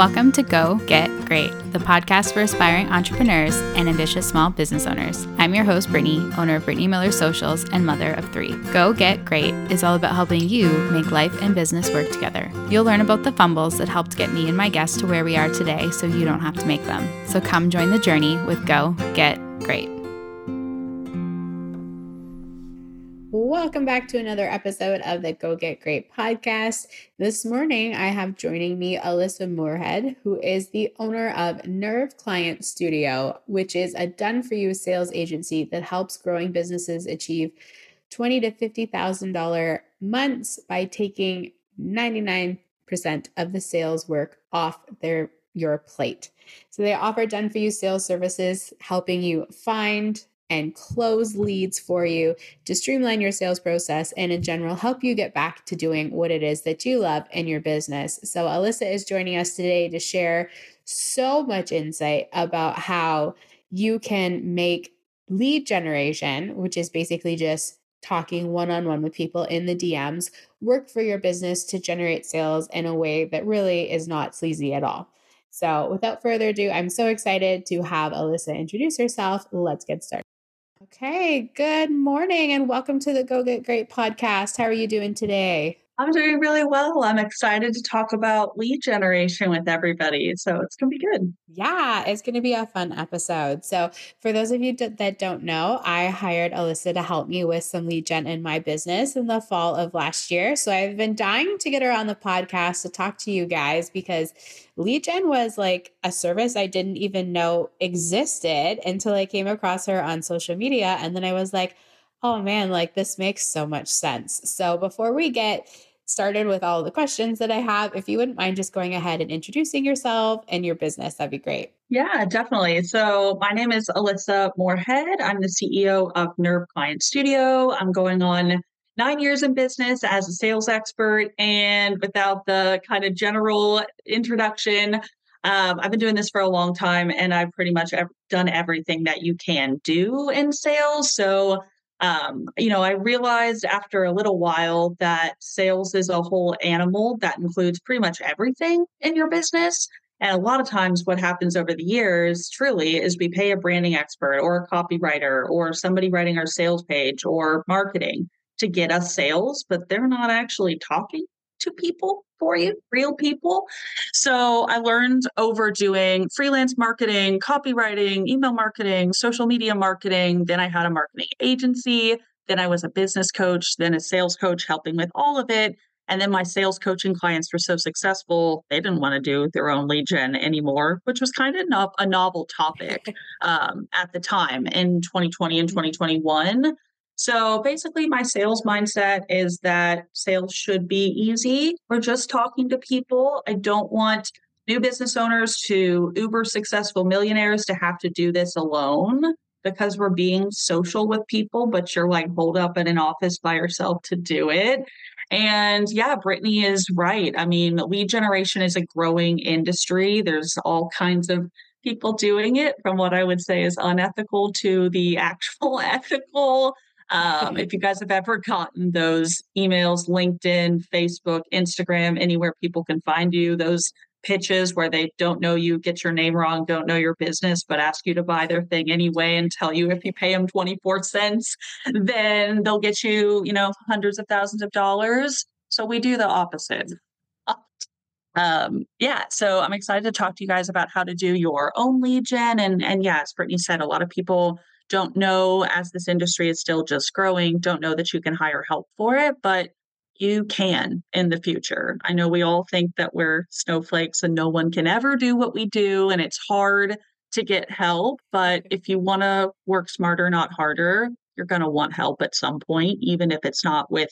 Welcome to Go Get Great, the podcast for aspiring entrepreneurs and ambitious small business owners. I'm your host, Brittany, owner of Brittany Miller Socials and mother of three. Go Get Great is all about helping you make life and business work together. You'll learn about the fumbles that helped get me and my guests to where we are today so you don't have to make them. So come join the journey with Go Get Great. Welcome back to another episode of the Go Get Great podcast. This morning, I have joining me Alyssa Moorhead, who is the owner of Nerve Client Studio, which is a done for you sales agency that helps growing businesses achieve twenty to fifty thousand dollar months by taking ninety nine percent of the sales work off their your plate. So they offer done for you sales services, helping you find, and close leads for you to streamline your sales process and, in general, help you get back to doing what it is that you love in your business. So, Alyssa is joining us today to share so much insight about how you can make lead generation, which is basically just talking one on one with people in the DMs, work for your business to generate sales in a way that really is not sleazy at all. So, without further ado, I'm so excited to have Alyssa introduce herself. Let's get started. Okay, good morning and welcome to the Go Get Great podcast. How are you doing today? I'm doing really well. I'm excited to talk about lead generation with everybody. So it's going to be good. Yeah, it's going to be a fun episode. So, for those of you that don't know, I hired Alyssa to help me with some lead gen in my business in the fall of last year. So, I've been dying to get her on the podcast to talk to you guys because lead gen was like a service I didn't even know existed until I came across her on social media. And then I was like, oh man, like this makes so much sense. So, before we get started with all the questions that I have, if you wouldn't mind just going ahead and introducing yourself and your business, that'd be great. Yeah, definitely. So, my name is Alyssa Moorhead. I'm the CEO of Nerve Client Studio. I'm going on nine years in business as a sales expert. And without the kind of general introduction, um, I've been doing this for a long time and I've pretty much done everything that you can do in sales. So, um, you know, I realized after a little while that sales is a whole animal that includes pretty much everything in your business. And a lot of times, what happens over the years truly is we pay a branding expert or a copywriter or somebody writing our sales page or marketing to get us sales, but they're not actually talking to people for you, real people. So I learned over doing freelance marketing, copywriting, email marketing, social media marketing. Then I had a marketing agency. Then I was a business coach, then a sales coach helping with all of it. And then my sales coaching clients were so successful, they didn't want to do their own lead gen anymore, which was kind of no- a novel topic um, at the time in 2020 and 2021. So basically, my sales mindset is that sales should be easy. We're just talking to people. I don't want new business owners to uber successful millionaires to have to do this alone because we're being social with people, but you're like holed up in an office by yourself to do it. And yeah, Brittany is right. I mean, lead generation is a growing industry. There's all kinds of people doing it from what I would say is unethical to the actual ethical um, if you guys have ever gotten those emails, LinkedIn, Facebook, Instagram, anywhere people can find you, those pitches where they don't know you, get your name wrong, don't know your business, but ask you to buy their thing anyway and tell you if you pay them 24 cents, then they'll get you, you know, hundreds of thousands of dollars. So we do the opposite. Um, yeah, so I'm excited to talk to you guys about how to do your own lead gen. And and yeah, as Brittany said, a lot of people don't know as this industry is still just growing, don't know that you can hire help for it, but you can in the future. I know we all think that we're snowflakes and no one can ever do what we do and it's hard to get help, but if you want to work smarter, not harder, you're going to want help at some point, even if it's not with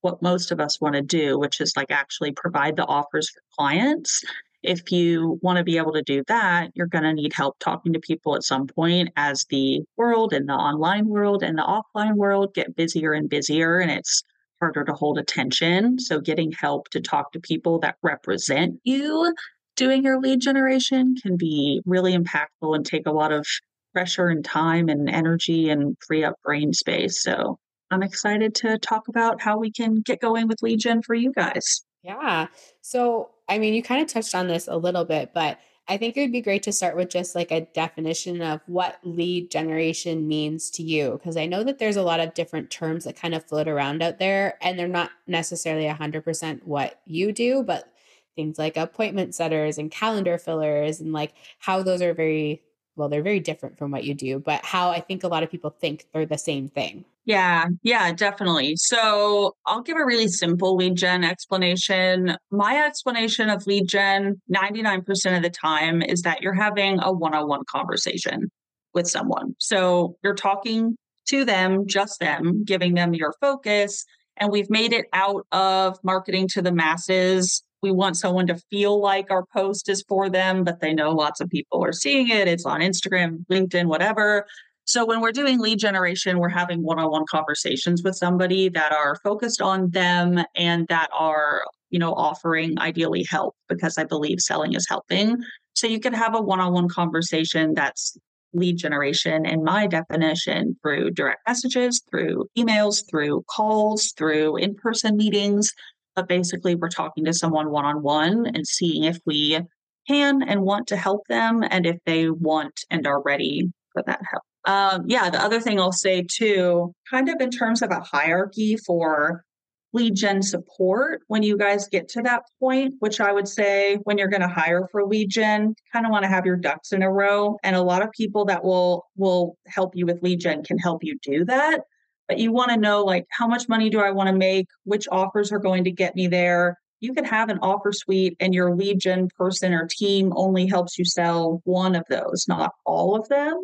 what most of us want to do, which is like actually provide the offers for clients if you want to be able to do that, you're going to need help talking to people at some point as the world and the online world and the offline world get busier and busier and it's harder to hold attention. So, getting help to talk to people that represent you doing your lead generation can be really impactful and take a lot of pressure and time and energy and free up brain space. So, I'm excited to talk about how we can get going with lead gen for you guys. Yeah. So, I mean, you kind of touched on this a little bit, but I think it would be great to start with just like a definition of what lead generation means to you. Because I know that there's a lot of different terms that kind of float around out there, and they're not necessarily 100% what you do, but things like appointment setters and calendar fillers, and like how those are very, well, they're very different from what you do, but how I think a lot of people think they're the same thing. Yeah, yeah, definitely. So I'll give a really simple lead gen explanation. My explanation of lead gen 99% of the time is that you're having a one on one conversation with someone. So you're talking to them, just them, giving them your focus. And we've made it out of marketing to the masses. We want someone to feel like our post is for them, but they know lots of people are seeing it. It's on Instagram, LinkedIn, whatever. So when we're doing lead generation, we're having one-on-one conversations with somebody that are focused on them and that are, you know, offering ideally help because I believe selling is helping. So you can have a one-on-one conversation that's lead generation in my definition through direct messages, through emails, through calls, through in-person meetings. But basically we're talking to someone one-on-one and seeing if we can and want to help them and if they want and are ready for that help. Um, yeah, the other thing I'll say too, kind of in terms of a hierarchy for lead gen support, when you guys get to that point, which I would say when you're going to hire for lead gen, kind of want to have your ducks in a row. And a lot of people that will will help you with lead gen can help you do that. But you want to know like how much money do I want to make? Which offers are going to get me there? You can have an offer suite and your lead gen person or team only helps you sell one of those, not all of them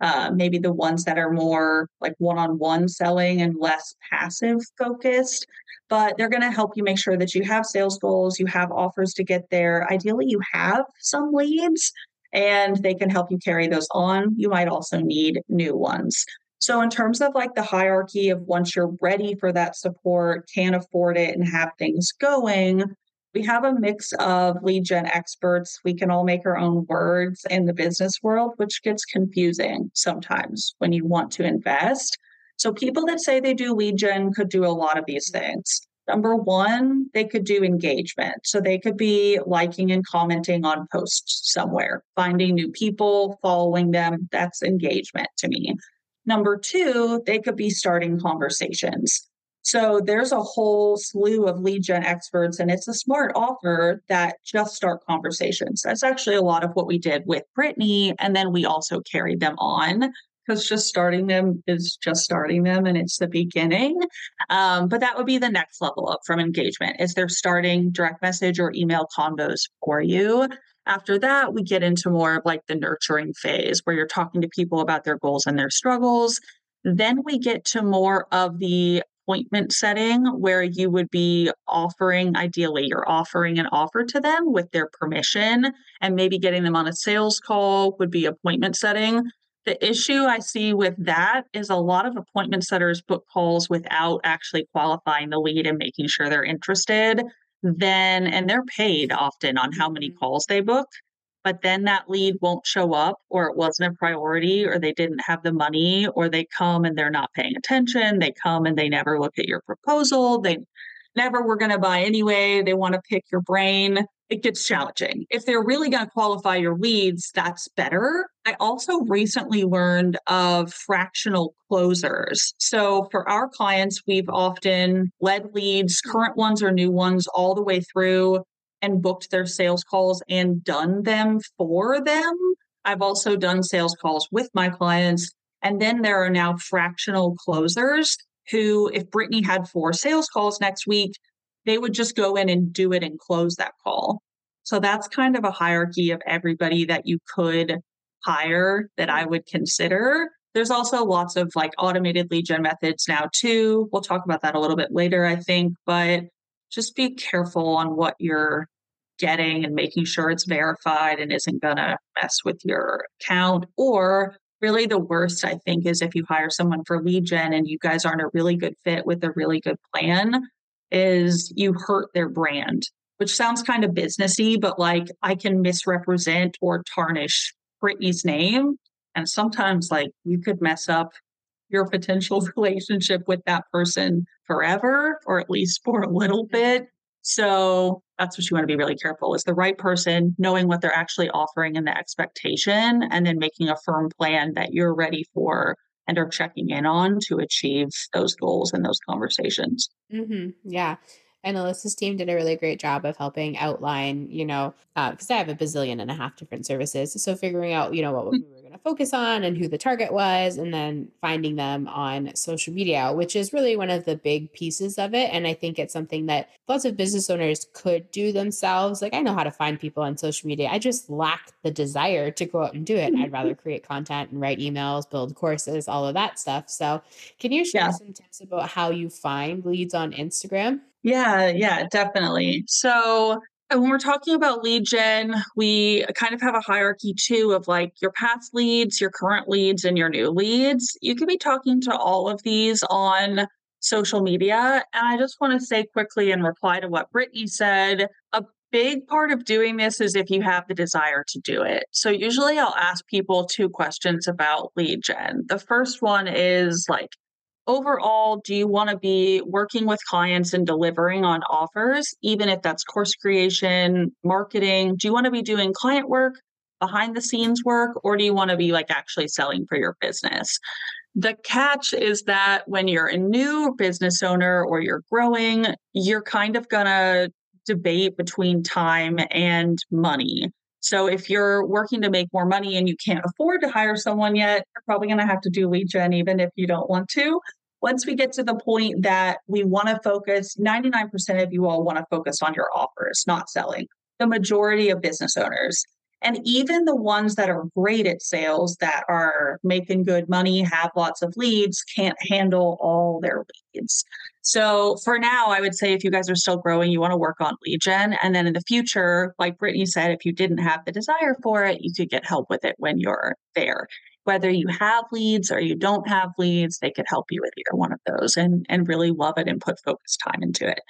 uh, maybe the ones that are more like one-on-one selling and less passive focused but they're going to help you make sure that you have sales goals you have offers to get there ideally you have some leads and they can help you carry those on you might also need new ones so in terms of like the hierarchy of once you're ready for that support can afford it and have things going we have a mix of lead gen experts. We can all make our own words in the business world, which gets confusing sometimes when you want to invest. So, people that say they do lead gen could do a lot of these things. Number one, they could do engagement. So, they could be liking and commenting on posts somewhere, finding new people, following them. That's engagement to me. Number two, they could be starting conversations. So there's a whole slew of lead gen experts, and it's a smart offer that just start conversations. That's actually a lot of what we did with Brittany. And then we also carried them on because just starting them is just starting them and it's the beginning. Um, but that would be the next level up from engagement is they're starting direct message or email combos for you. After that, we get into more of like the nurturing phase where you're talking to people about their goals and their struggles. Then we get to more of the appointment setting where you would be offering, ideally, you're offering an offer to them with their permission and maybe getting them on a sales call would be appointment setting. The issue I see with that is a lot of appointment setters book calls without actually qualifying the lead and making sure they're interested. Then, and they're paid often on how many mm-hmm. calls they book but then that lead won't show up or it wasn't a priority or they didn't have the money or they come and they're not paying attention they come and they never look at your proposal they never were going to buy anyway they want to pick your brain. It gets challenging. If they're really going to qualify your leads that's better. I also recently learned of fractional closers. So for our clients we've often led leads hmm. current ones or new ones all the way through and booked their sales calls and done them for them. I've also done sales calls with my clients. And then there are now fractional closers who, if Brittany had four sales calls next week, they would just go in and do it and close that call. So that's kind of a hierarchy of everybody that you could hire that I would consider. There's also lots of like automated lead gen methods now, too. We'll talk about that a little bit later, I think. But just be careful on what you're getting and making sure it's verified and isn't going to mess with your account. Or really, the worst, I think, is if you hire someone for lead gen and you guys aren't a really good fit with a really good plan, is you hurt their brand, which sounds kind of businessy, but like I can misrepresent or tarnish Brittany's name. And sometimes, like, you could mess up your potential relationship with that person forever, or at least for a little bit. So that's what you want to be really careful is the right person knowing what they're actually offering and the expectation, and then making a firm plan that you're ready for and are checking in on to achieve those goals and those conversations. Mm-hmm. Yeah. And Alyssa's team did a really great job of helping outline, you know, because uh, I have a bazillion and a half different services. So figuring out, you know, what we were going to focus on and who the target was, and then finding them on social media, which is really one of the big pieces of it. And I think it's something that lots of business owners could do themselves. Like, I know how to find people on social media. I just lack the desire to go out and do it. I'd rather create content and write emails, build courses, all of that stuff. So, can you share yeah. some tips about how you find leads on Instagram? Yeah, yeah, definitely. So when we're talking about lead gen, we kind of have a hierarchy too of like your past leads, your current leads, and your new leads. You could be talking to all of these on social media. And I just want to say quickly in reply to what Brittany said, a big part of doing this is if you have the desire to do it. So usually I'll ask people two questions about lead gen. The first one is like, overall, do you want to be working with clients and delivering on offers, even if that's course creation, marketing? Do you want to be doing client work, behind the scenes work, or do you want to be like actually selling for your business? The catch is that when you're a new business owner or you're growing, you're kind of going to debate between time and money. So if you're working to make more money and you can't afford to hire someone yet, you're probably going to have to do lead gen even if you don't want to once we get to the point that we want to focus, 99% of you all want to focus on your offers, not selling. The majority of business owners. And even the ones that are great at sales, that are making good money, have lots of leads, can't handle all their leads. So for now, I would say if you guys are still growing, you want to work on gen. And then in the future, like Brittany said, if you didn't have the desire for it, you could get help with it when you're there whether you have leads or you don't have leads, they could help you with either one of those and, and really love it and put focused time into it.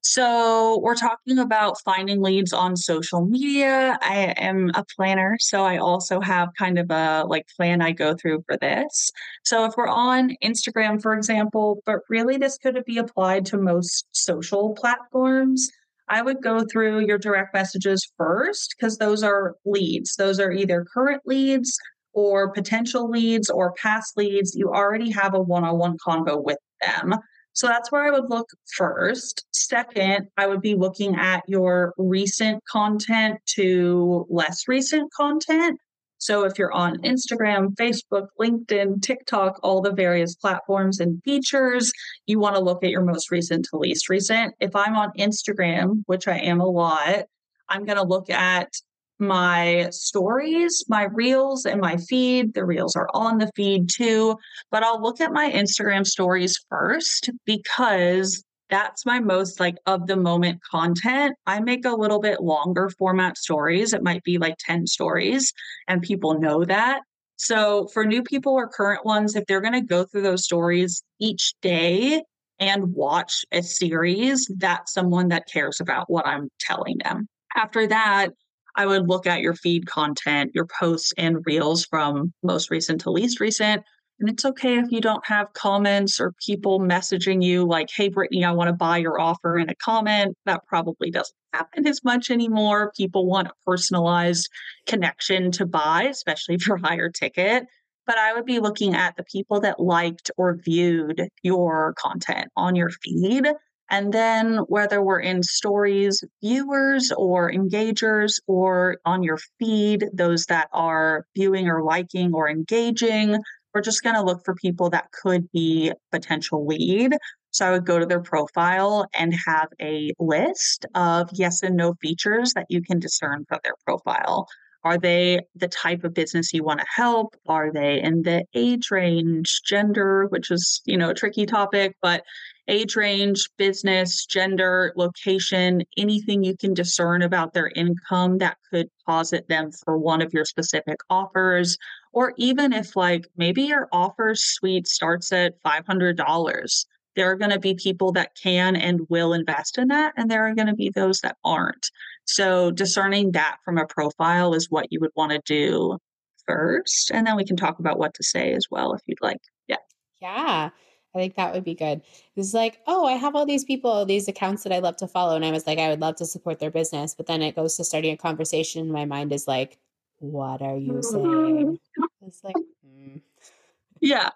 So, we're talking about finding leads on social media. I am a planner, so I also have kind of a like plan I go through for this. So, if we're on Instagram, for example, but really this could be applied to most social platforms, I would go through your direct messages first because those are leads. Those are either current leads or potential leads or past leads, you already have a one on one convo with them. So that's where I would look first. Second, I would be looking at your recent content to less recent content. So if you're on Instagram, Facebook, LinkedIn, TikTok, all the various platforms and features, you want to look at your most recent to least recent. If I'm on Instagram, which I am a lot, I'm going to look at my stories, my reels, and my feed. The reels are on the feed too, but I'll look at my Instagram stories first because that's my most like of the moment content. I make a little bit longer format stories. It might be like 10 stories, and people know that. So, for new people or current ones, if they're going to go through those stories each day and watch a series, that's someone that cares about what I'm telling them. After that, I would look at your feed content, your posts and reels from most recent to least recent. And it's okay if you don't have comments or people messaging you like, hey, Brittany, I want to buy your offer in a comment. That probably doesn't happen as much anymore. People want a personalized connection to buy, especially for higher ticket. But I would be looking at the people that liked or viewed your content on your feed and then whether we're in stories, viewers or engagers, or on your feed, those that are viewing or liking or engaging, we're just going to look for people that could be potential lead. So I would go to their profile and have a list of yes and no features that you can discern from their profile. Are they the type of business you want to help? Are they in the age range, gender, which is, you know, a tricky topic, but age range, business, gender, location, anything you can discern about their income that could posit them for one of your specific offers. Or even if, like, maybe your offer suite starts at $500, there are going to be people that can and will invest in that, and there are going to be those that aren't. So, discerning that from a profile is what you would want to do first. And then we can talk about what to say as well if you'd like. Yeah. Yeah. I think that would be good. It's like, oh, I have all these people, these accounts that I love to follow. And I was like, I would love to support their business. But then it goes to starting a conversation. My mind is like, what are you saying? It's like, mm. yeah.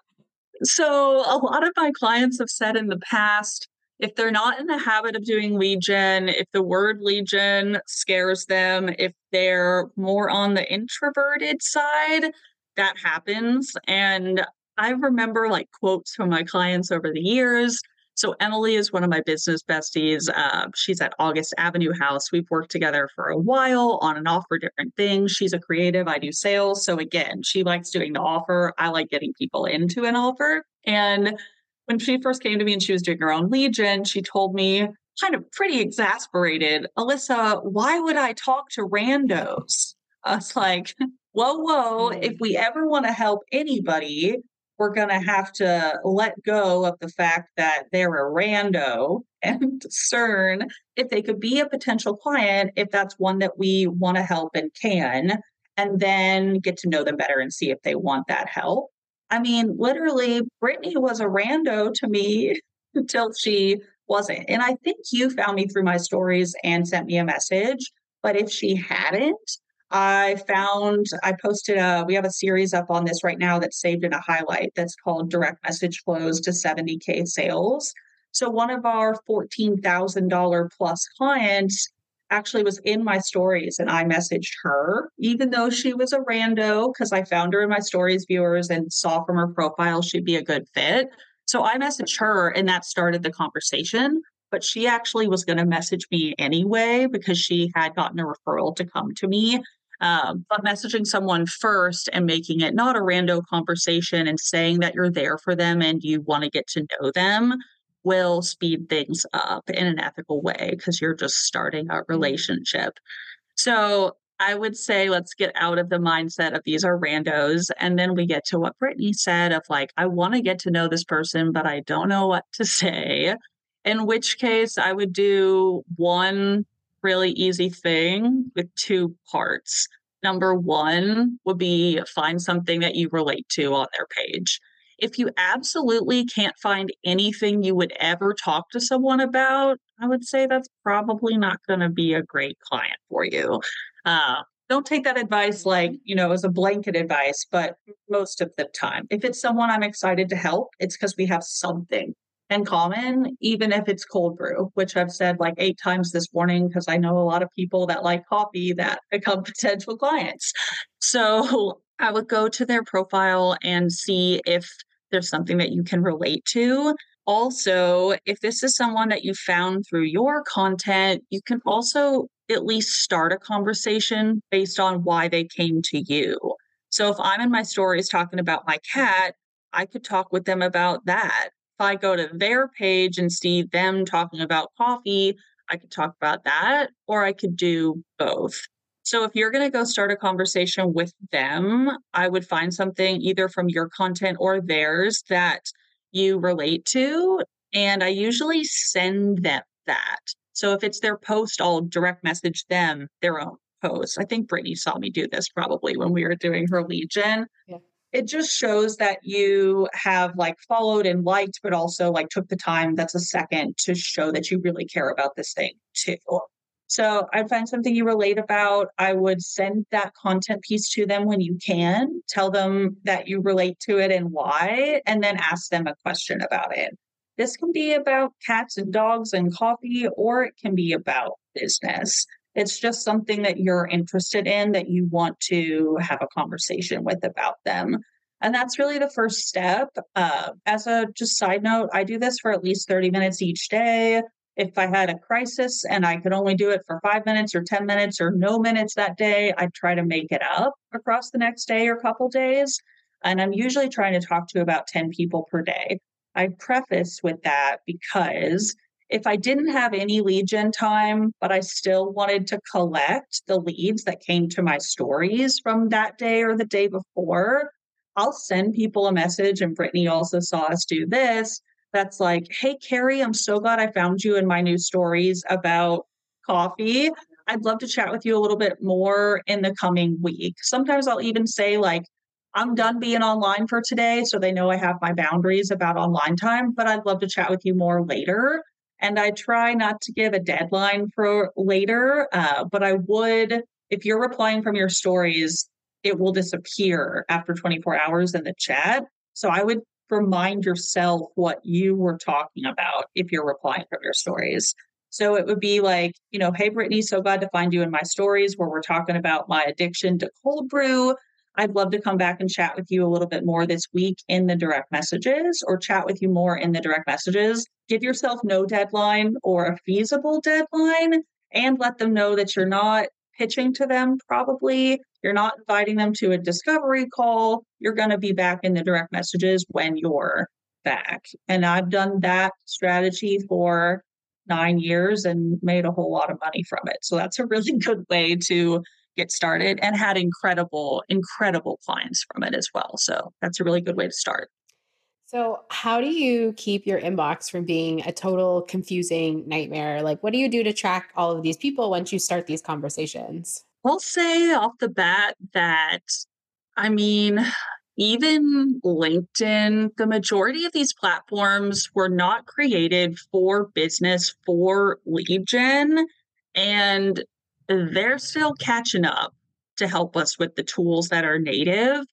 So a lot of my clients have said in the past, if they're not in the habit of doing lead gen, if the word lead gen scares them, if they're more on the introverted side, that happens. And I remember like quotes from my clients over the years. So Emily is one of my business besties. Uh, she's at August Avenue House. We've worked together for a while on and off for different things. She's a creative. I do sales. So again, she likes doing the offer. I like getting people into an offer. And when she first came to me and she was doing her own lead gen, she told me, kind of pretty exasperated, Alyssa, why would I talk to randos? I was like, whoa, whoa, if we ever want to help anybody, we're going to have to let go of the fact that they're a rando and discern if they could be a potential client, if that's one that we want to help and can, and then get to know them better and see if they want that help. I mean, literally, Brittany was a rando to me until she wasn't. And I think you found me through my stories and sent me a message. But if she hadn't, I found I posted a we have a series up on this right now that's saved in a highlight that's called direct message flows to 70k sales. So one of our $14,000 plus clients actually was in my stories and I messaged her, even though she was a rando, because I found her in my stories viewers and saw from her profile she'd be a good fit. So I messaged her and that started the conversation. But she actually was going to message me anyway because she had gotten a referral to come to me. Um, but messaging someone first and making it not a rando conversation and saying that you're there for them and you want to get to know them will speed things up in an ethical way because you're just starting a mm-hmm. relationship. So I would say let's get out of the mindset of these are randos. And then we get to what Brittany said of like, I want to get to know this person, but I don't know what to say. In which case, I would do one really easy thing with two parts. Number one would be find something that you relate to on their page if you absolutely can't find anything you would ever talk to someone about, I would say that's probably not going to be a great client for you. Uh, don't take that advice like, you know, as a blanket advice, but most of the time, if it's someone I'm excited to help, it's because we have something in common, even if it's cold brew, which I've said like eight times this morning because I know a lot of people that like coffee that become potential clients. So I would go to their profile and see if there's something that you can relate to. Also, if this is someone that you found through your content, you can also at least start a conversation based on why they came to you. So if I'm in my stories talking about my cat, I could talk with them about that. If I go to their page and see them talking about coffee, I could talk about that, or I could do both. So if you're going to go start a conversation with them, I would find something either from your content or theirs that you relate to. And I usually send them that. So if it's their post, I'll direct message them their own post. I think Brittany saw me do this probably when we were doing her lead gen. Yeah. It just shows that you have like followed and liked, but also like took the time that's a second to show that you really care about this thing too. So I'd find something you relate about. I would send that content piece to them when you can, tell them that you relate to it and why, and then ask them a question about it. This can be about cats and dogs and coffee, or it can be about business. It's just something that you're interested in that you want to have a conversation with about them. And that's really the first step. Uh, as a just side note, I do this for at least 30 minutes each day if I had a crisis and I could only do it for five minutes or 10 minutes or no minutes that day, I'd try to make it up across the next day or couple days. And I'm usually trying to talk to about 10 people per day. I preface with that because if I didn't have any lead gen time, but I still wanted to collect the leads that came to my stories from that day or the day before, I'll send people a message. And Brittany also saw us do this that's like, hey, Carrie, I'm so glad I found you in my new stories about coffee. I'd love to chat with you a little bit more in the coming week. Sometimes I'll even say, like, I'm done being online for today. So they know I have my boundaries about online time, but I'd love to chat with you more later. And I try not to give a deadline for later, uh, but I would, if you're replying from your stories, it will disappear after 24 hours in the chat. So I would remind yourself what you were talking about if you're replying from your stories. So it would be like, you know, hey, Brittany, so glad to find you in my stories where we're talking about my addiction to cold brew. I'd love to come back and chat with you a little bit more this week in the direct messages or chat with you more in the direct messages. Give yourself no deadline or a feasible deadline and let them know that you're not pitching to them, probably. You're not inviting them to a discovery call. You're going to be back in the direct messages when you're back. And I've done that strategy for nine years and made a whole lot of money from it. So that's a really good way to get started and had incredible, incredible clients from it as well. So that's a really good way to start. So, how do you keep your inbox from being a total confusing nightmare? Like, what do you do to track all of these people once you start these conversations? I'll say off the bat that, I mean, even LinkedIn, the majority of these platforms were not created for business, for lead gen, and they're still catching up to help us with the tools that are native.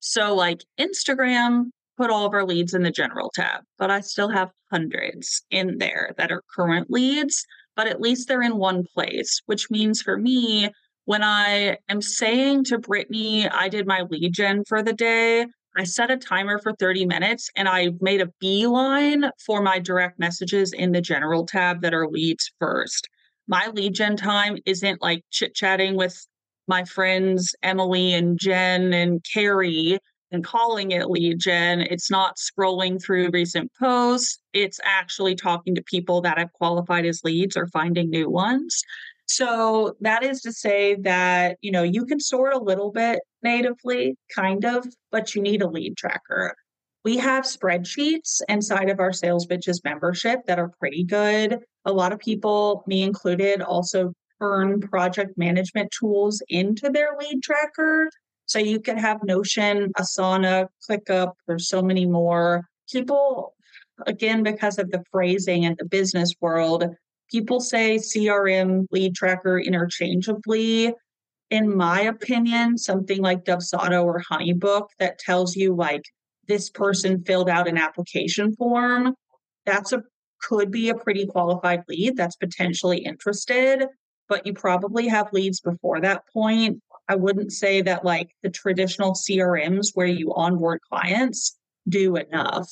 So, like Instagram, put all of our leads in the general tab, but I still have hundreds in there that are current leads, but at least they're in one place, which means for me, when I am saying to Brittany, I did my lead gen for the day, I set a timer for 30 minutes and I made a beeline for my direct messages in the general tab that are leads first. My lead gen time isn't like chit chatting with my friends, Emily and Jen and Carrie and calling it lead gen. It's not scrolling through recent posts. It's actually talking to people that have qualified as leads or finding new ones. So that is to say that, you know, you can sort a little bit natively, kind of, but you need a lead tracker. We have spreadsheets inside of our Sales Betches membership that are pretty good. A lot of people, me included, also turn project management tools into their lead tracker. So you can have Notion, Asana, ClickUp, there's so many more. People, again, because of the phrasing in the business world, people say CRM lead tracker interchangeably. In my opinion, something like Dubsado or Honeybook that tells you like this person filled out an application form, that's a could be a pretty qualified lead that's potentially interested, but you probably have leads before that point I wouldn't say that like the traditional CRMs where you onboard clients do enough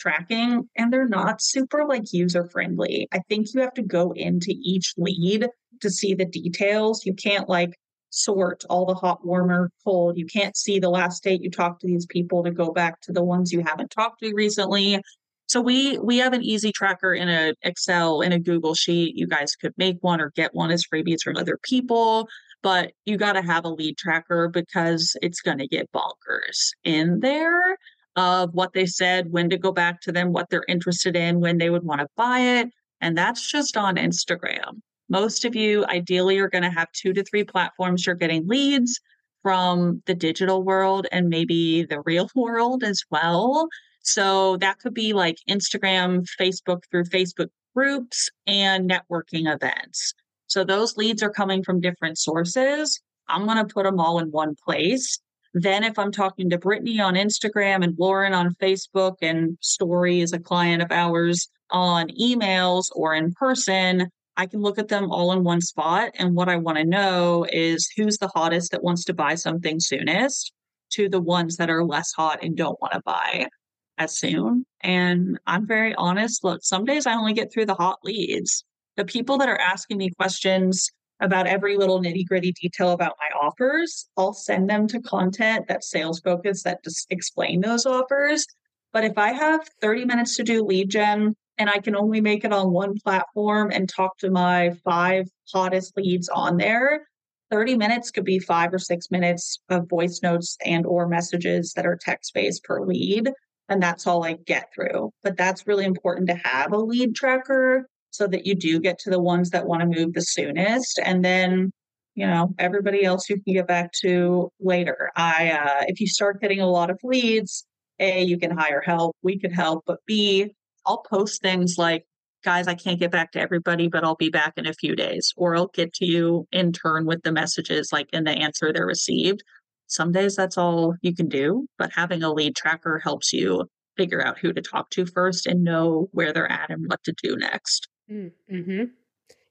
tracking and they're not super like user friendly. I think you have to go into each lead to see the details. You can't like sort all the hot, warmer, cold. You can't see the last date you talked to these people to go back to the ones you haven't talked to recently. So we we have an easy tracker in a Excel in a Google sheet. You guys could make one or get one as freebies from other people but you got to have a lead tracker because it's going to get bonkers in there of what they said, when to go back to them, what they're interested in, when they would want to buy it. And that's just on Instagram. Most of you ideally are going to have two to three platforms you're getting leads from the digital world and maybe the real world as well. So that could be like Instagram, Facebook through Facebook groups and networking events. So those leads are coming from different sources. I'm going to put them all in one place. Then, if I'm talking to Brittany on Instagram and Lauren on Facebook and Story is a client of ours on emails or in person, I can look at them all in one spot. And what I want to know is who's the hottest that wants to buy something soonest to the ones that are less hot and don't want to buy as soon. And I'm very honest. Look, some days I only get through the hot leads the people that are asking me questions about every little nitty gritty detail about my offers, I'll send them to content that's sales focused that just explain those offers. But if I have 30 minutes to do lead gen and I can only make it on one platform and talk to my five hottest leads on there, 30 minutes could be five or six minutes of voice notes and or messages that are text based per lead and that's all i get through but that's really important to have a lead tracker so that you do get to the ones that want to move the soonest. And then you know, everybody else you can get back to later. I, uh, if you start getting a lot of leads, A, you can hire help. We could help. But B, I'll post things like, guys, I can't get back to everybody, but I'll be back in a few days. Or I'll get to you in turn with the messages, like in the answer they're received. Some days that's all you can do, but having a lead tracker helps you figure out who to talk to first and know where they're at and what to do next. Mm, mm-hmm.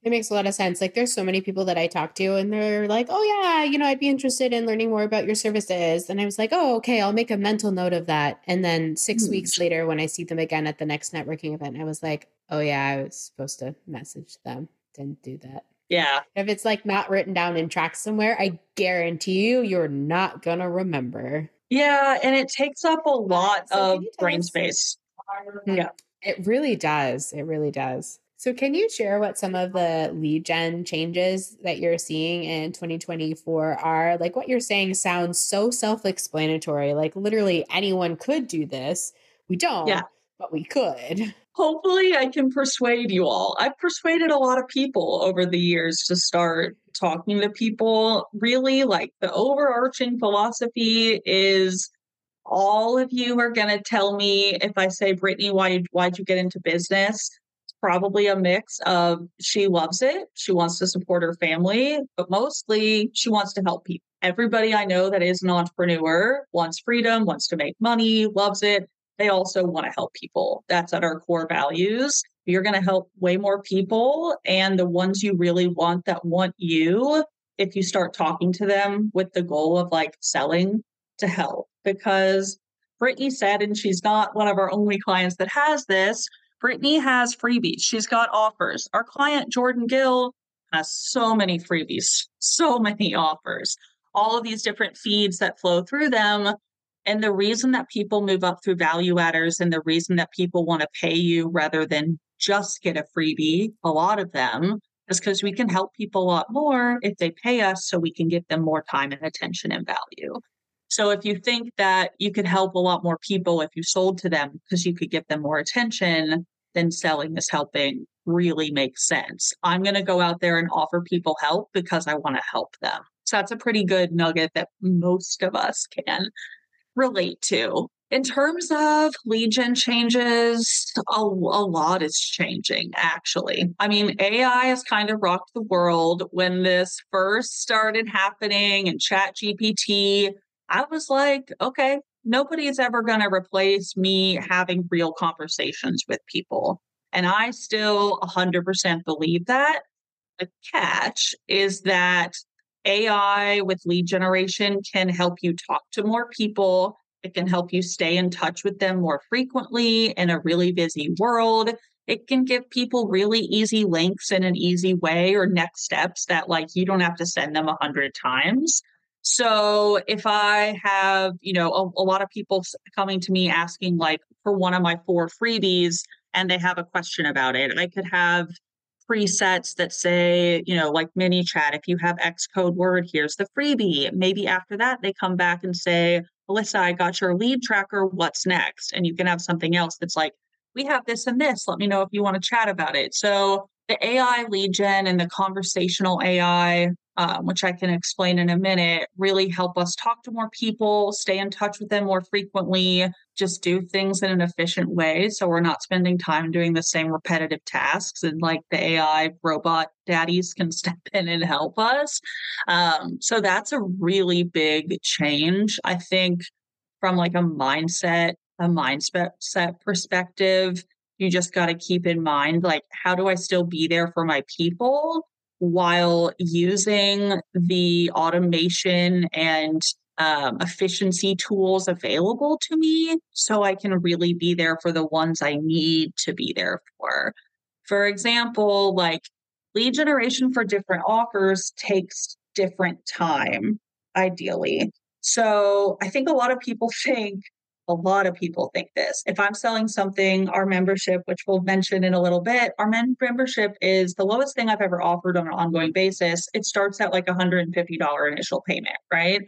It makes a lot of sense. Like there's so many people that I talk to and they're like, "Oh yeah, you know, I'd be interested in learning more about your services." And I was like, "Oh, okay, I'll make a mental note of that." And then 6 mm-hmm. weeks later when I see them again at the next networking event, I was like, "Oh yeah, I was supposed to message them. Didn't do that." Yeah. If it's like not written down in tracks somewhere, I guarantee you you're not going to remember. Yeah, and it takes up a lot so of brain space. Hmm. Yeah. It really does. It really does. So, can you share what some of the lead gen changes that you're seeing in 2024 are? Like, what you're saying sounds so self explanatory. Like, literally anyone could do this. We don't, yeah. but we could. Hopefully, I can persuade you all. I've persuaded a lot of people over the years to start talking to people. Really, like the overarching philosophy is all of you are going to tell me if I say, Brittany, why, why'd you get into business? It's probably a mix of she loves it, she wants to support her family, but mostly she wants to help people. Everybody I know that is an entrepreneur wants freedom, wants to make money, loves it. They also want to help people. That's at our core values. You're going to help way more people. And the ones you really want that want you, if you start talking to them with the goal of like selling to help, because Brittany said, and she's not one of our only clients that has this, Brittany has freebies. She's got offers. Our client, Jordan Gill, has so many freebies, so many offers, all of these different feeds that flow through them. And the reason that people move up through value adders and the reason that people want to pay you rather than just get a freebie, a lot of them, is because we can help people a lot more if they pay us so we can give them more time and attention and value. So if you think that you could help a lot more people if you sold to them because you could give them more attention, then selling is helping really makes sense. I'm going to go out there and offer people help because I want to help them. So that's a pretty good nugget that most of us can relate to. In terms of lead gen changes, a, a lot is changing actually. I mean, AI has kind of rocked the world. When this first started happening and ChatGPT, I was like, okay, nobody's ever going to replace me having real conversations with people. And I still 100% believe that. The catch is that AI with lead generation can help you talk to more people. It can help you stay in touch with them more frequently in a really busy world. It can give people really easy links in an easy way or next steps that like you don't have to send them a hundred times. So if I have, you know, a, a, lot of people coming to me asking like for one of my four freebies and they have a question about it, I could have presets that say, you know, like ManyChat, if you have X code word, here's the freebie. Maybe after that, they come back and say, Alyssa, I got your lead tracker. What's next? And you can have something else that's like, we have this and this. Let me know if you want to chat about it. So the AI lead gen and the conversational AI um, which I can explain in a minute, really help us talk to more people, stay in touch with them more frequently, just do things in an efficient way. So we're not spending time doing the same repetitive tasks and like the AI robot daddies can step in and help us. Um, so that's a really big change. I think from like a mindset, a mindset set perspective, you just got to keep in mind like, how do I still be there for my people? while using the automation and um, efficiency tools available to me so I can really be there for the ones I need to be there for. For example, like lead generation for different offers takes different time, ideally. So I think a lot of people think a lot of people think this. If I'm selling something, our membership, which we'll mention in a little bit, our membership is the lowest thing I've ever offered on an ongoing basis. It starts at like a $150 initial payment, right?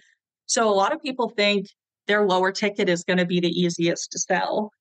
So a lot of people think their lower ticket is going to be the easiest to sell.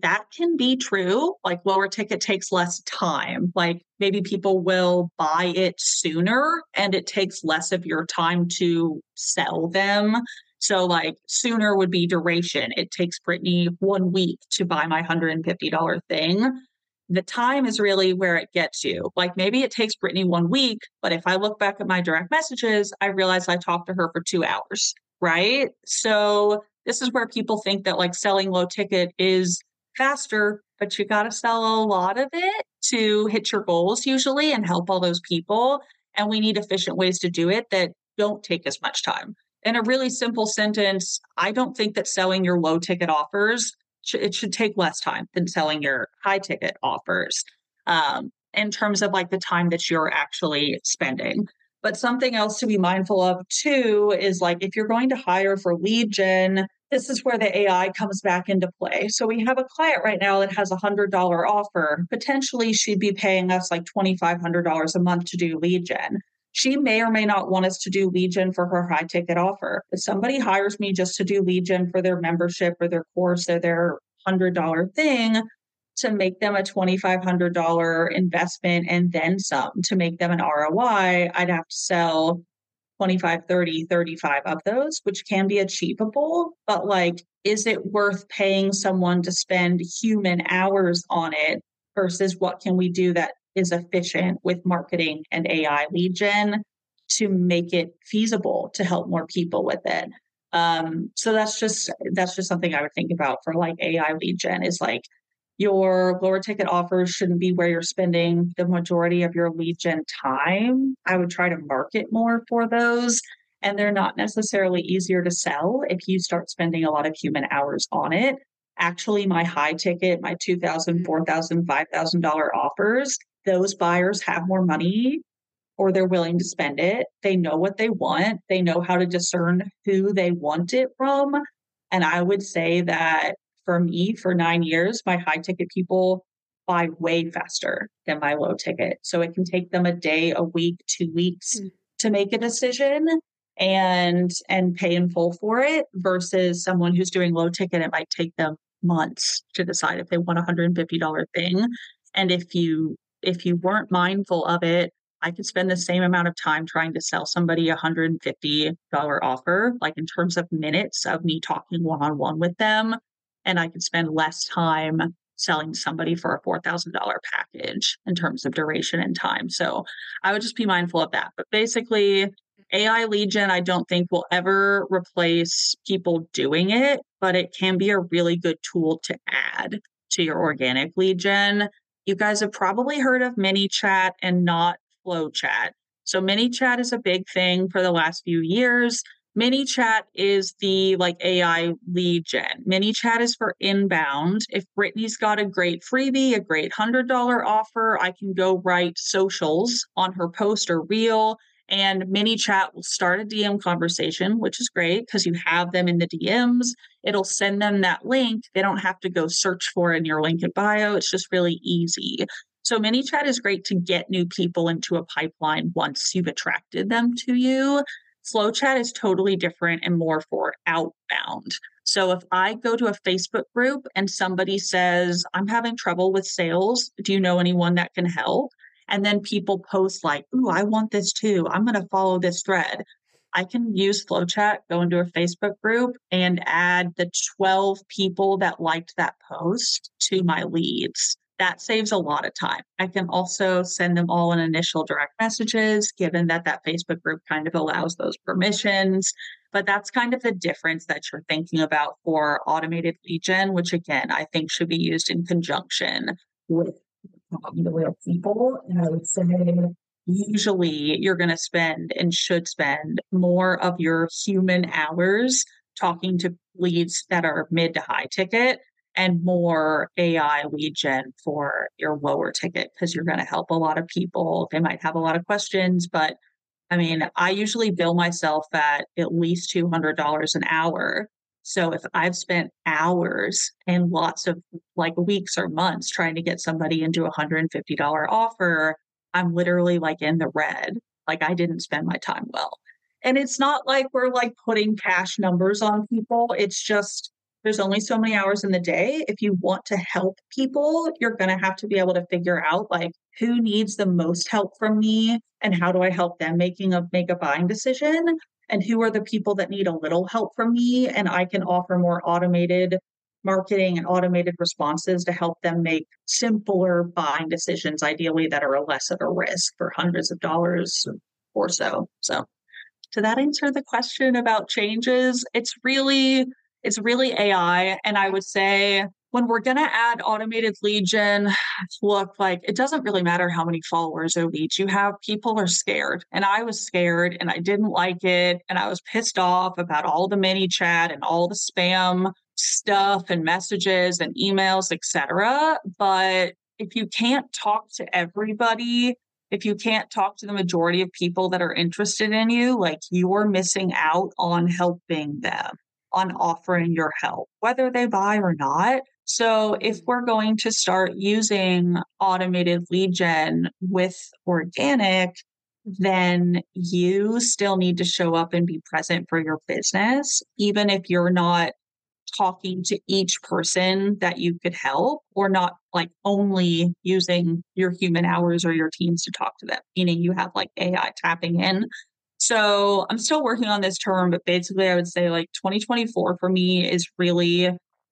that can be true. Like lower ticket takes less time. Like maybe people will buy it sooner and it takes less of your time to sell them. So, like, sooner would be duration. It takes Brittany one week to buy my $150 thing. The time is really where it gets you. Like, maybe it takes Brittany one week, but if I look back at my direct messages, I realize I talked to her for two hours, right? So, this is where people think that like selling low ticket is faster, but you got to sell a lot of it to hit your goals usually and help all those people. And we need efficient ways to do it that don't take as much time. In a really simple sentence, I don't think that selling your low ticket offers it should take less time than selling your high ticket offers um, in terms of like the time that you're actually spending. But something else to be mindful of too is like if you're going to hire for gen, this is where the AI comes back into play. So we have a client right now that has a $100 offer. Potentially, she'd be paying us like $2,500 a month to do gen. She may or may not want us to do gen for her high ticket offer. If somebody hires me just to do gen for their membership or their course or their $100 thing, to make them a $2,500 investment and then some to make them an ROI, I'd have to sell 25, 30, 35 of those, which can be achievable. But like, is it worth paying someone to spend human hours on it versus what can we do that is efficient with marketing and AI gen to make it feasible to help more people with it? Um, so that's just that's just something I would think about for like AI gen is like your lower ticket offers shouldn't be where you're spending the majority of your lead gen time. I would try to market more for those. And they're not necessarily easier to sell if you start spending a lot of human hours on it. Actually, my high ticket, my $2,000, mm-hmm. $4,000, $5,000 offers, those buyers have more money or they're willing to spend it. They know what they want, they know how to discern who they want it from. And I would say that for me for nine years, my high ticket people buy way faster than my low ticket. So it can take them a day, a week, two weeks mm. to make a decision and and pay in full for it versus someone who's doing low ticket, it might take them months to decide if they want a $150 thing. And if you if you weren't mindful of it, I could spend the same amount of time trying to sell somebody a $150 offer, like in terms of minutes of me talking one on one with them and I could spend less time selling somebody for a $4,000 package in terms of duration and time. So I would just be mindful of that. But basically, AI lead gen, I don't think will ever replace people doing it, but it can be a really good tool to add to your organic lead gen. You guys have probably heard of ManyChat and not FlowChat. So ManyChat is a big thing for the last few years. ManyChat is the like AI lead gen. ManyChat is for inbound. If Brittany's got a great freebie, a great $100 offer, I can go write socials on her post or reel. And ManyChat will start a DM conversation, which is great because you have them in the DMs. It'll send them that link. They don't have to go search for it in your link in bio. It's just really easy. So ManyChat is great to get new people into a pipeline once you've attracted them to you. FlowChat is totally different and more for outbound. So if I go to a Facebook group and somebody says, I'm having trouble with sales, do you know anyone that can help? And then people post like, Ooh, I want this too. I'm going to follow this thread. I can use FlowChat, go into a Facebook group and add the 12 people that liked that post to my leads that saves a lot of time. I can also send them all in initial direct messages, given that that Facebook group kind of allows those permissions. But that's kind of the difference that you're thinking about for automated lead gen, which again, I think should be used in conjunction with um, the real people. And I would say usually you're going to spend and should spend more of your human hours talking to leads that are mid to high ticket and more AI lead gen for your lower ticket because you're going to help a lot of people. They might have a lot of questions, but I mean, I usually bill myself at at least $200 an hour. So if I've spent hours and lots of like weeks or months trying to get somebody into a $150 offer, I'm literally like in the red. Like I didn't spend my time well. And it's not like we're like putting cash numbers on people. It's just there's only so many hours in the day. If you want to help people, you're going to have to be able to figure out like who needs the most help from me and how do I help them making a make a buying decision and who are the people that need a little help from me and I can offer more automated marketing and automated responses to help them make simpler buying decisions ideally that are less of a risk for hundreds of dollars or so. So to that answer the question about changes? It's really it's really AI. And I would say when we're going to add automated gen, look, like it doesn't really matter how many followers or leads you have. People are scared. And I was scared and I didn't like it. And I was pissed off about all the mini ManyChat and all the spam stuff and messages and emails, etc. But if you can't talk to everybody, if you can't talk to the majority of people that are interested in you, like you're missing out on helping them on offering your help, whether they buy or not. So, if we're going to start using automated lead gen with organic, then you still need to show up and be present for your business, even if you're not talking to each person that you could help or not like only using your human hours or your teams to talk to them, meaning you have like AI tapping in so I'm still working on this term, but basically, I would say like 2024 for me is really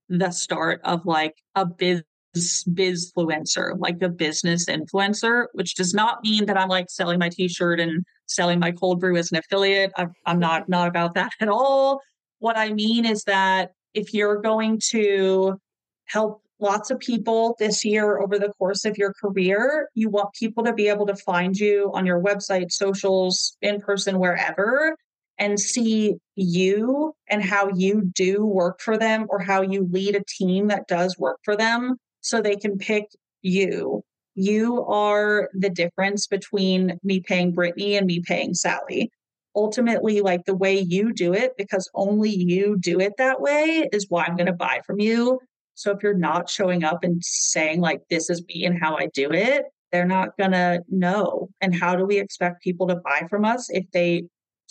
the start of like a biz bizfluencer, like a business influencer, which does not mean that I'm like selling my t-shirt and selling my cold brew as an affiliate. I'm, I'm not not about that at all. What I mean is that if you're going to help lots of people this year over the course of your career. You want people to be able to find you on your website, socials, in person, wherever, and see you and how you do work for them or how you lead a team that does work for them so they can pick you. You are the difference between me paying Brittany and me paying Sally. Ultimately, like the way you do it, because only you do it that way, is why I'm going to buy from you so if you're not showing up and saying, like, this is me and how I do it, they're not going to know. And how do we expect people to buy from us if they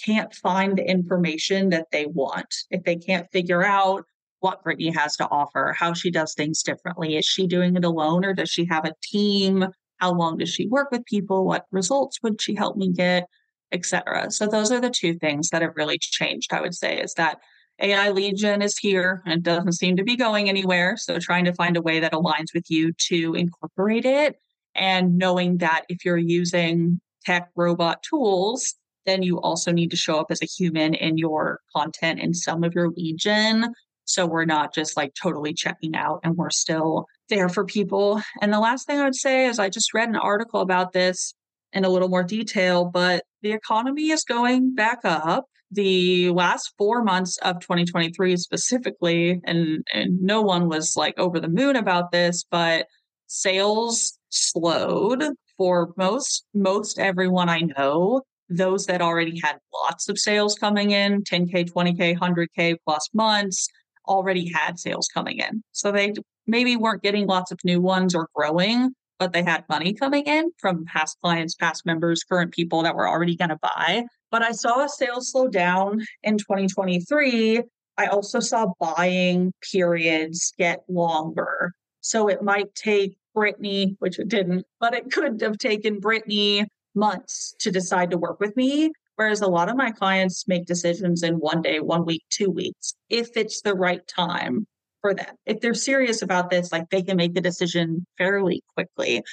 can't find the information that they want? If they can't figure out what Brittany has to offer, how she does things differently? Is she doing it alone or does she have a team? How long does she work with people? What results would she help me get? Etc. So those are the two things that have really changed, I would say, is that AI lead gen is here and doesn't seem to be going anywhere. So trying to find a way that aligns with you to incorporate it and knowing that if you're using tech robot tools, then you also need to show up as a human in your content in some of your lead gen. So we're not just like totally checking out and we're still there for people. And the last thing I would say is I just read an article about this in a little more detail, but the economy is going back up the last four months of 2023 specifically, and, and no one was like over the moon about this, but sales slowed for most most everyone I know. Those that already had lots of sales coming in, 10K, 20K, 100K plus months, already had sales coming in. So they maybe weren't getting lots of new ones or growing, but they had money coming in from past clients, past members, current people that were already going to buy. But I saw sales slow down in 2023. I also saw buying periods get longer. So it might take Brittany, which it didn't, but it could have taken Brittany months to decide to work with me. Whereas a lot of my clients make decisions in one day, one week, two weeks, if it's the right time for them. If they're serious about this, like they can make the decision fairly quickly.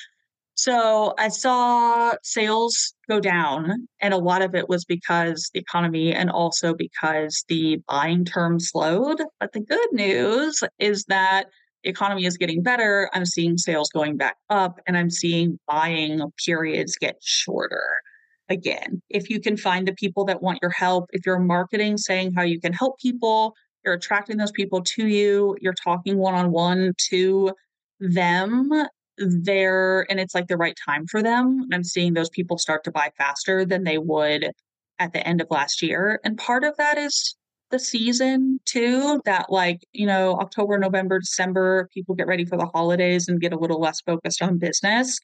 So I saw sales go down, and a lot of it was because the economy and also because the buying term slowed. But the good news is that the economy is getting better. I'm seeing sales going back up, and I'm seeing buying periods get shorter again. If you can find the people that want your help, if you're marketing saying how you can help people, you're attracting those people to you, you're talking one on one to them there and it's like the right time for them. I'm seeing those people start to buy faster than they would at the end of last year. And part of that is the season too, that like, you know, October, November, December, people get ready for the holidays and get a little less focused on business.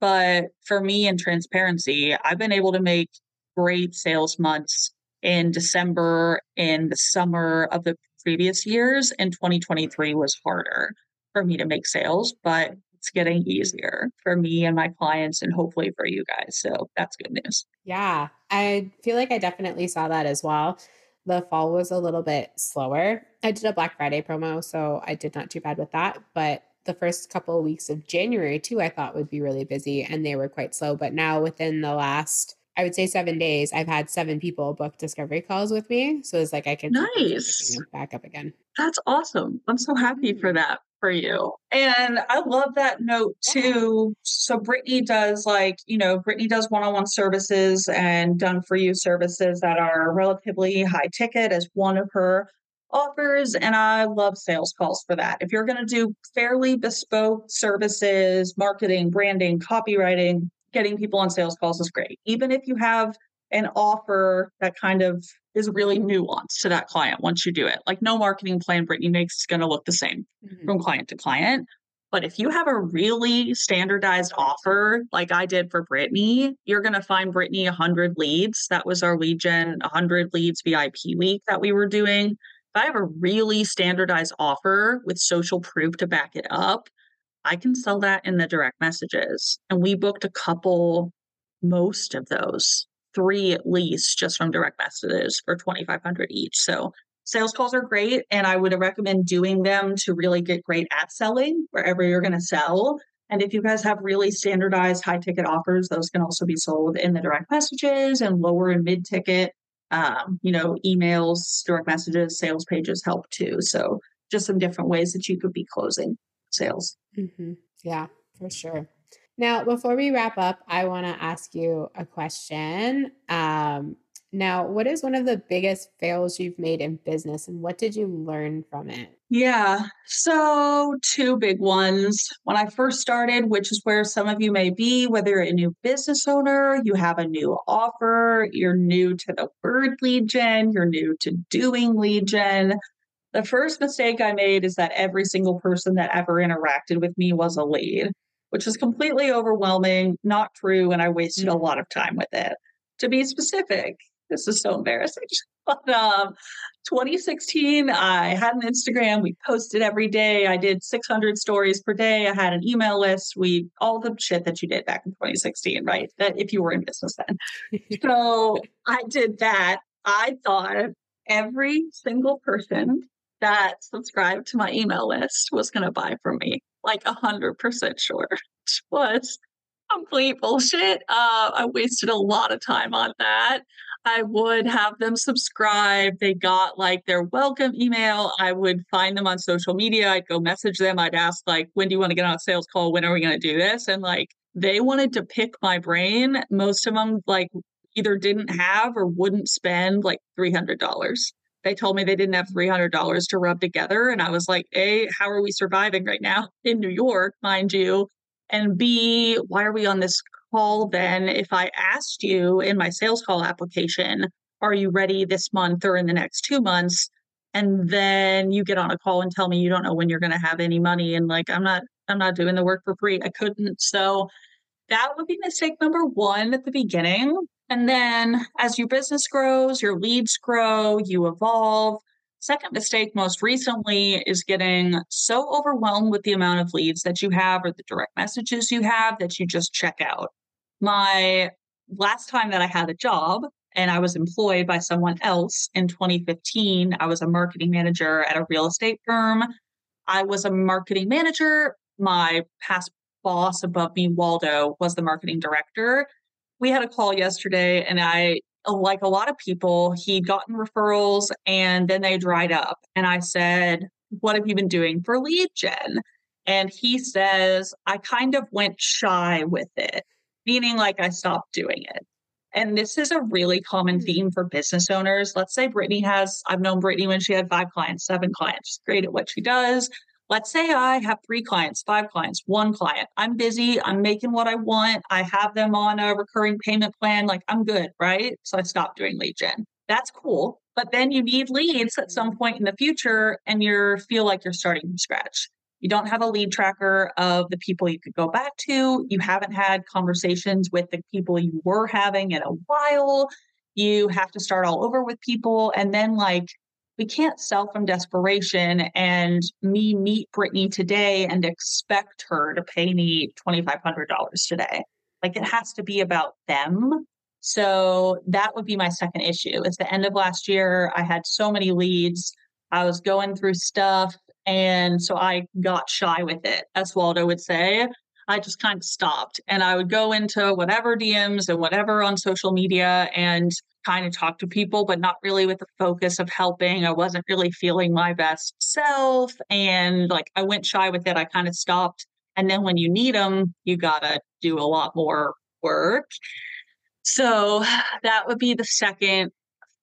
But for me in transparency, I've been able to make great sales months in December, in the summer of the previous years, and 2023 was harder for me to make sales, but it's getting easier for me and my clients and hopefully for you guys. So that's good news. Yeah, I feel like I definitely saw that as well. The fall was a little bit slower. I did a Black Friday promo, so I did not too bad with that. But the first couple of weeks of January, too, I thought would be really busy and they were quite slow. But now within the last I would say seven days, I've had seven people book discovery calls with me. So it's like I can nice back up again. That's awesome. I'm so happy for mm. that for you. And I love that note too. So Brittany does like, you know, Brittany does one-on-one services and done for you services that are relatively high ticket as one of her offers. And I love sales calls for that. If you're going to do fairly bespoke services, marketing, branding, copywriting, getting people on sales calls is great. Even if you have an offer that kind of is really nuanced to that client once you do it. Like no marketing plan Brittany makes is going to look the same mm-hmm. from client to client. But if you have a really standardized offer, like I did for Brittany, you're going to find Brittany 100 leads. That was our lead gen 100 leads VIP week that we were doing. If I have a really standardized offer with social proof to back it up, I can sell that in the direct messages. And we booked a couple, most of those, three at least, just from direct messages for 2500 each. So sales calls are great. And I would recommend doing them to really get great at selling wherever you're going to sell. And if you guys have really standardized high ticket offers, those can also be sold in the direct messages and lower and mid ticket. Um, you know, emails, direct messages, sales pages help too. So just some different ways that you could be closing sales. Mm-hmm. Yeah, for sure. Now, before we wrap up, I want to ask you a question. Um, now, what is one of the biggest fails you've made in business and what did you learn from it? Yeah, so two big ones. When I first started, which is where some of you may be, whether you're a new business owner, you have a new offer, you're new to the word lead gen, you're new to doing lead gen, the first mistake I made is that every single person that ever interacted with me was a lead, which was completely overwhelming, not true, and I wasted mm-hmm. a lot of time with it. To be specific, this is so embarrassing. But um, 2016, I had an Instagram. We posted every day. I did 600 stories per day. I had an email list. We all the shit that you did back in 2016, right? That if you were in business then. so I did that. I thought every single person that subscribed to my email list was going to buy from me, like a hundred percent sure, which was complete bullshit. Uh, I wasted a lot of time on that. I would have them subscribe. They got like their welcome email. I would find them on social media. I'd go message them. I'd ask like, when do you want to get on a sales call? When are we going to do this? And like, they wanted to pick my brain. Most of them like either didn't have or wouldn't spend like $300 they told me they didn't have $300 to rub together. And I was like, A, how are we surviving right now in New York, mind you? And B, why are we on this call then? If I asked you in my sales call application, are you ready this month or in the next two months? And then you get on a call and tell me you don't know when you're going to have any money. And like, I'm not, I'm not doing the work for free. I couldn't. So that would be mistake number one at the beginning. And then as your business grows, your leads grow, you evolve. Second mistake, most recently, is getting so overwhelmed with the amount of leads that you have or the direct messages you have that you just check out. My last time that I had a job and I was employed by someone else in 2015, I was a marketing manager at a real estate firm. I was a marketing manager. My past boss above me, Waldo, was the marketing director we had a call yesterday and I like a lot of people, he'd gotten referrals and then they dried up. And I said, What have you been doing for lead gen? And he says, I kind of went shy with it, meaning like I stopped doing it. And this is a really common hmm. theme for business owners. Let's say Brittany has, I've known Brittany when she had five clients, seven clients. She's great at what she does. Let's say I have three clients, five clients, one client. I'm busy. I'm making what I want. I have them on a recurring payment plan. Like I'm good, right? So I stopped doing lead gen. That's cool. But then you need leads at some point in the future and you feel like you're starting from scratch. You don't have a lead tracker of the people you could go back to. You haven't had conversations with the people you were having in a while. You have to start all over with people. And then, like, we can't sell from desperation and me meet Brittany today and expect her to pay me $2,500 today. Like it has to be about them. So that would be my second issue. It's the end of last year. I had so many leads. I was going through stuff. And so I got shy with it, as Waldo would say. I just kind of stopped and I would go into whatever DMs and whatever on social media and kind of talk to people, but not really with the focus of helping. I wasn't really feeling my best self. And like I went shy with it. I kind of stopped. And then when you need them, you got to do a lot more work. So that would be the second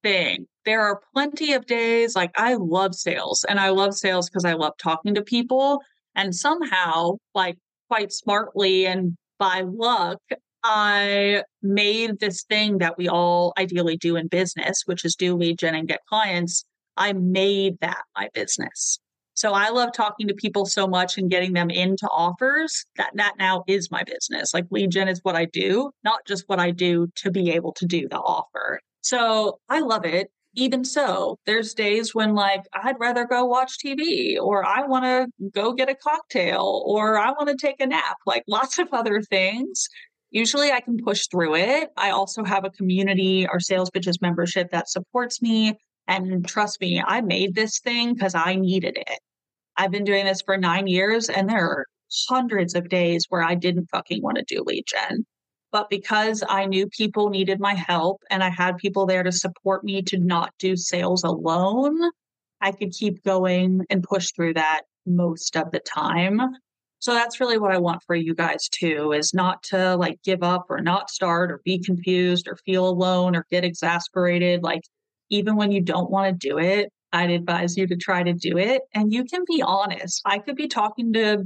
thing. There are plenty of days like I love sales and I love sales because I love talking to people. And somehow, like quite smartly and by luck, I made this thing that we all ideally do in business, which is do lead gen and get clients. I made that my business. So I love talking to people so much and getting them into offers that that now is my business. Like lead gen is what I do, not just what I do to be able to do the offer. So I love it even so, there's days when like I'd rather go watch TV or I want to go get a cocktail or I want to take a nap, like lots of other things. Usually I can push through it. I also have a community or sales Betches membership that supports me. And trust me, I made this thing because I needed it. I've been doing this for nine years and there are hundreds of days where I didn't fucking want to do lead gen. But because I knew people needed my help and I had people there to support me to not do sales alone, I could keep going and push through that most of the time. So that's really what I want for you guys too is not to like give up or not start or be confused or feel alone or get exasperated. Like, even when you don't want to do it, I'd advise you to try to do it. And you can be honest. I could be talking to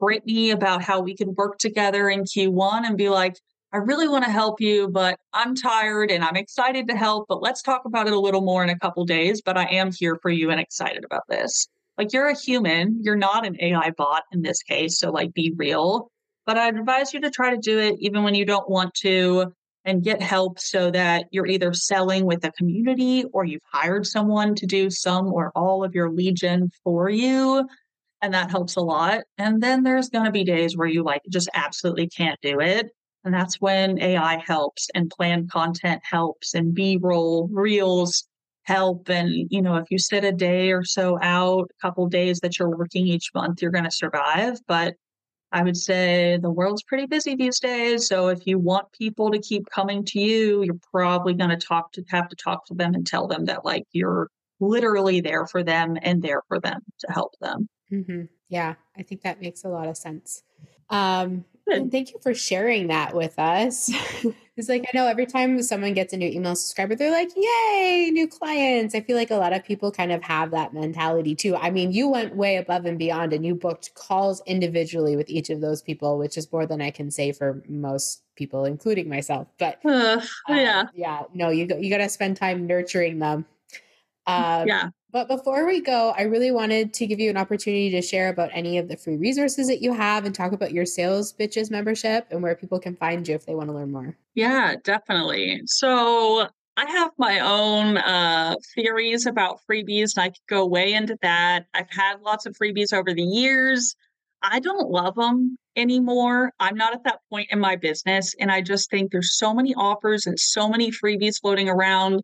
Brittany about how we could work together in Q1 and be like, I really want to help you, but I'm tired and I'm excited to help. But let's talk about it a little more in a couple days. But I am here for you and excited about this. Like you're a human, you're not an AI bot in this case. So, like, be real. But I'd advise you to try to do it even when you don't want to and get help so that you're either selling with a community or you've hired someone to do some or all of your lead gen for you. And that helps a lot. And then there's going to be days where you like just absolutely can't do it. And that's when AI helps and planned content helps and B roll reels help. And, you know, if you sit a day or so out, a couple days that you're working each month, you're going to survive. But I would say the world's pretty busy these days. So if you want people to keep coming to you, you're probably going to talk to have to talk to them and tell them that like you're literally there for them and there for them to help them. Mm-hmm. Yeah, I think that makes a lot of sense. Um, and thank you for sharing that with us. it's like I know every time someone gets a new email subscriber, they're like, "Yay, new clients!" I feel like a lot of people kind of have that mentality too. I mean, you went way above and beyond, and you booked calls individually with each of those people, which is more than I can say for most people, including myself. But uh, yeah, um, yeah, no, you you got to spend time nurturing them. Um, yeah. But before we go, I really wanted to give you an opportunity to share about any of the free resources that you have and talk about your Sales Betches membership and where people can find you if they want to learn more. Yeah, definitely. So I have my own uh, theories about freebies, and I could go way into that. I've had lots of freebies over the years. I don't love them anymore. I'm not at that point in my business. And I just think there's so many offers and so many freebies floating around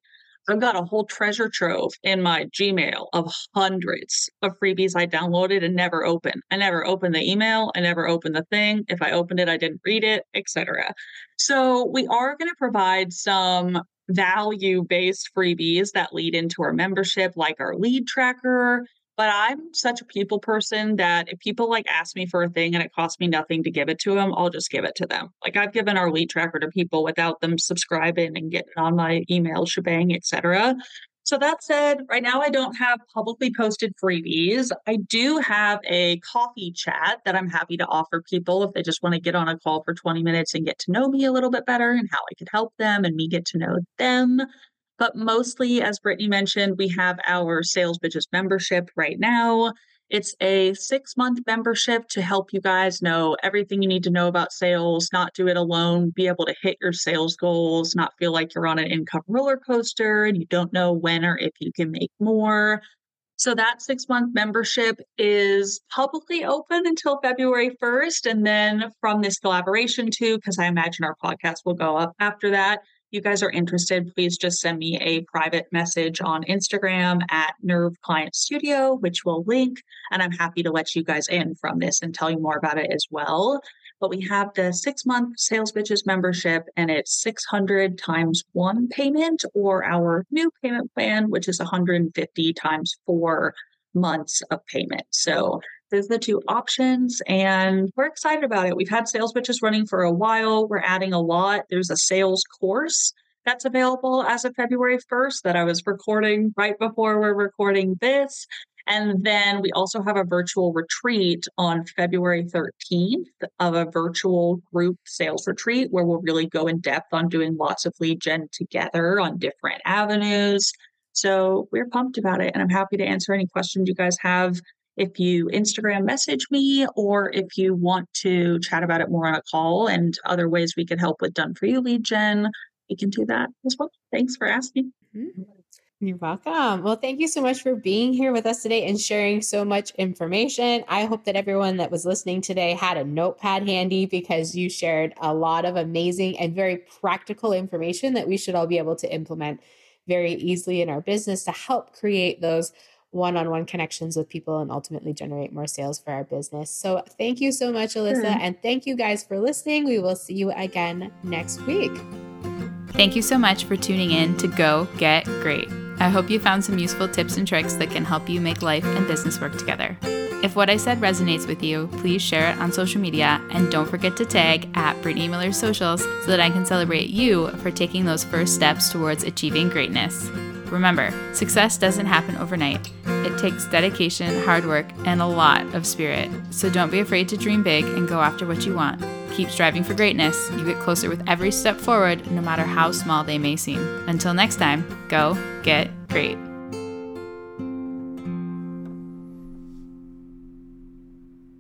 I've got a whole treasure trove in my Gmail of hundreds of freebies I downloaded and never opened. I never opened the email, I never opened the thing. If I opened it, I didn't read it, etc. So we are going to provide some value-based freebies that lead into our membership like our lead tracker, but I'm such a people person that if people like ask me for a thing and it costs me nothing to give it to them, I'll just give it to them. Like I've given our lead tracker to people without them subscribing and getting on my email shebang, etc. So that said, right now I don't have publicly posted freebies. I do have a coffee chat that I'm happy to offer people if they just want to get on a call for 20 minutes and get to know me a little bit better and how I could help them and me get to know them. But mostly, as Brittany mentioned, we have our Sales Betches membership right now. It's a six month membership to help you guys know everything you need to know about sales, not do it alone, be able to hit your sales goals, not feel like you're on an income roller coaster and you don't know when or if you can make more. So that six month membership is publicly open until February 1st. And then from this collaboration too, because I imagine our podcast will go up after that, you guys are interested, please just send me a private message on Instagram at Nerve Client Studio, which will link. And I'm happy to let you guys in from this and tell you more about it as well. But we have the six month Sales Betches membership, and it's 600 times one payment, or our new payment plan, which is 150 times four months of payment. So there's the two options, and we're excited about it. We've had sales Betches running for a while. We're adding a lot. There's a sales course that's available as of February 1st that I was recording right before we're recording this. And then we also have a virtual retreat on February 13th of a virtual group sales retreat where we'll really go in depth on doing lots of lead gen together on different avenues. So we're pumped about it. And I'm happy to answer any questions you guys have if you Instagram message me or if you want to chat about it more on a call and other ways we could help with done for you lead gen, we can do that as well. Thanks for asking. Mm-hmm. You're welcome. Well, thank you so much for being here with us today and sharing so much information. I hope that everyone that was listening today had a notepad handy because you shared a lot of amazing and very practical information that we should all be able to implement very easily in our business to help create those one on one connections with people and ultimately generate more sales for our business. So, thank you so much, Alyssa. Sure. And thank you guys for listening. We will see you again next week. Thank you so much for tuning in to Go Get Great. I hope you found some useful tips and tricks that can help you make life and business work together. If what I said resonates with you, please share it on social media and don't forget to tag at Brittany Miller Socials so that I can celebrate you for taking those first steps towards achieving greatness. Remember, success doesn't happen overnight. It takes dedication, hard work, and a lot of spirit. So don't be afraid to dream big and go after what you want. Keep striving for greatness. You get closer with every step forward, no matter how small they may seem. Until next time, go get great.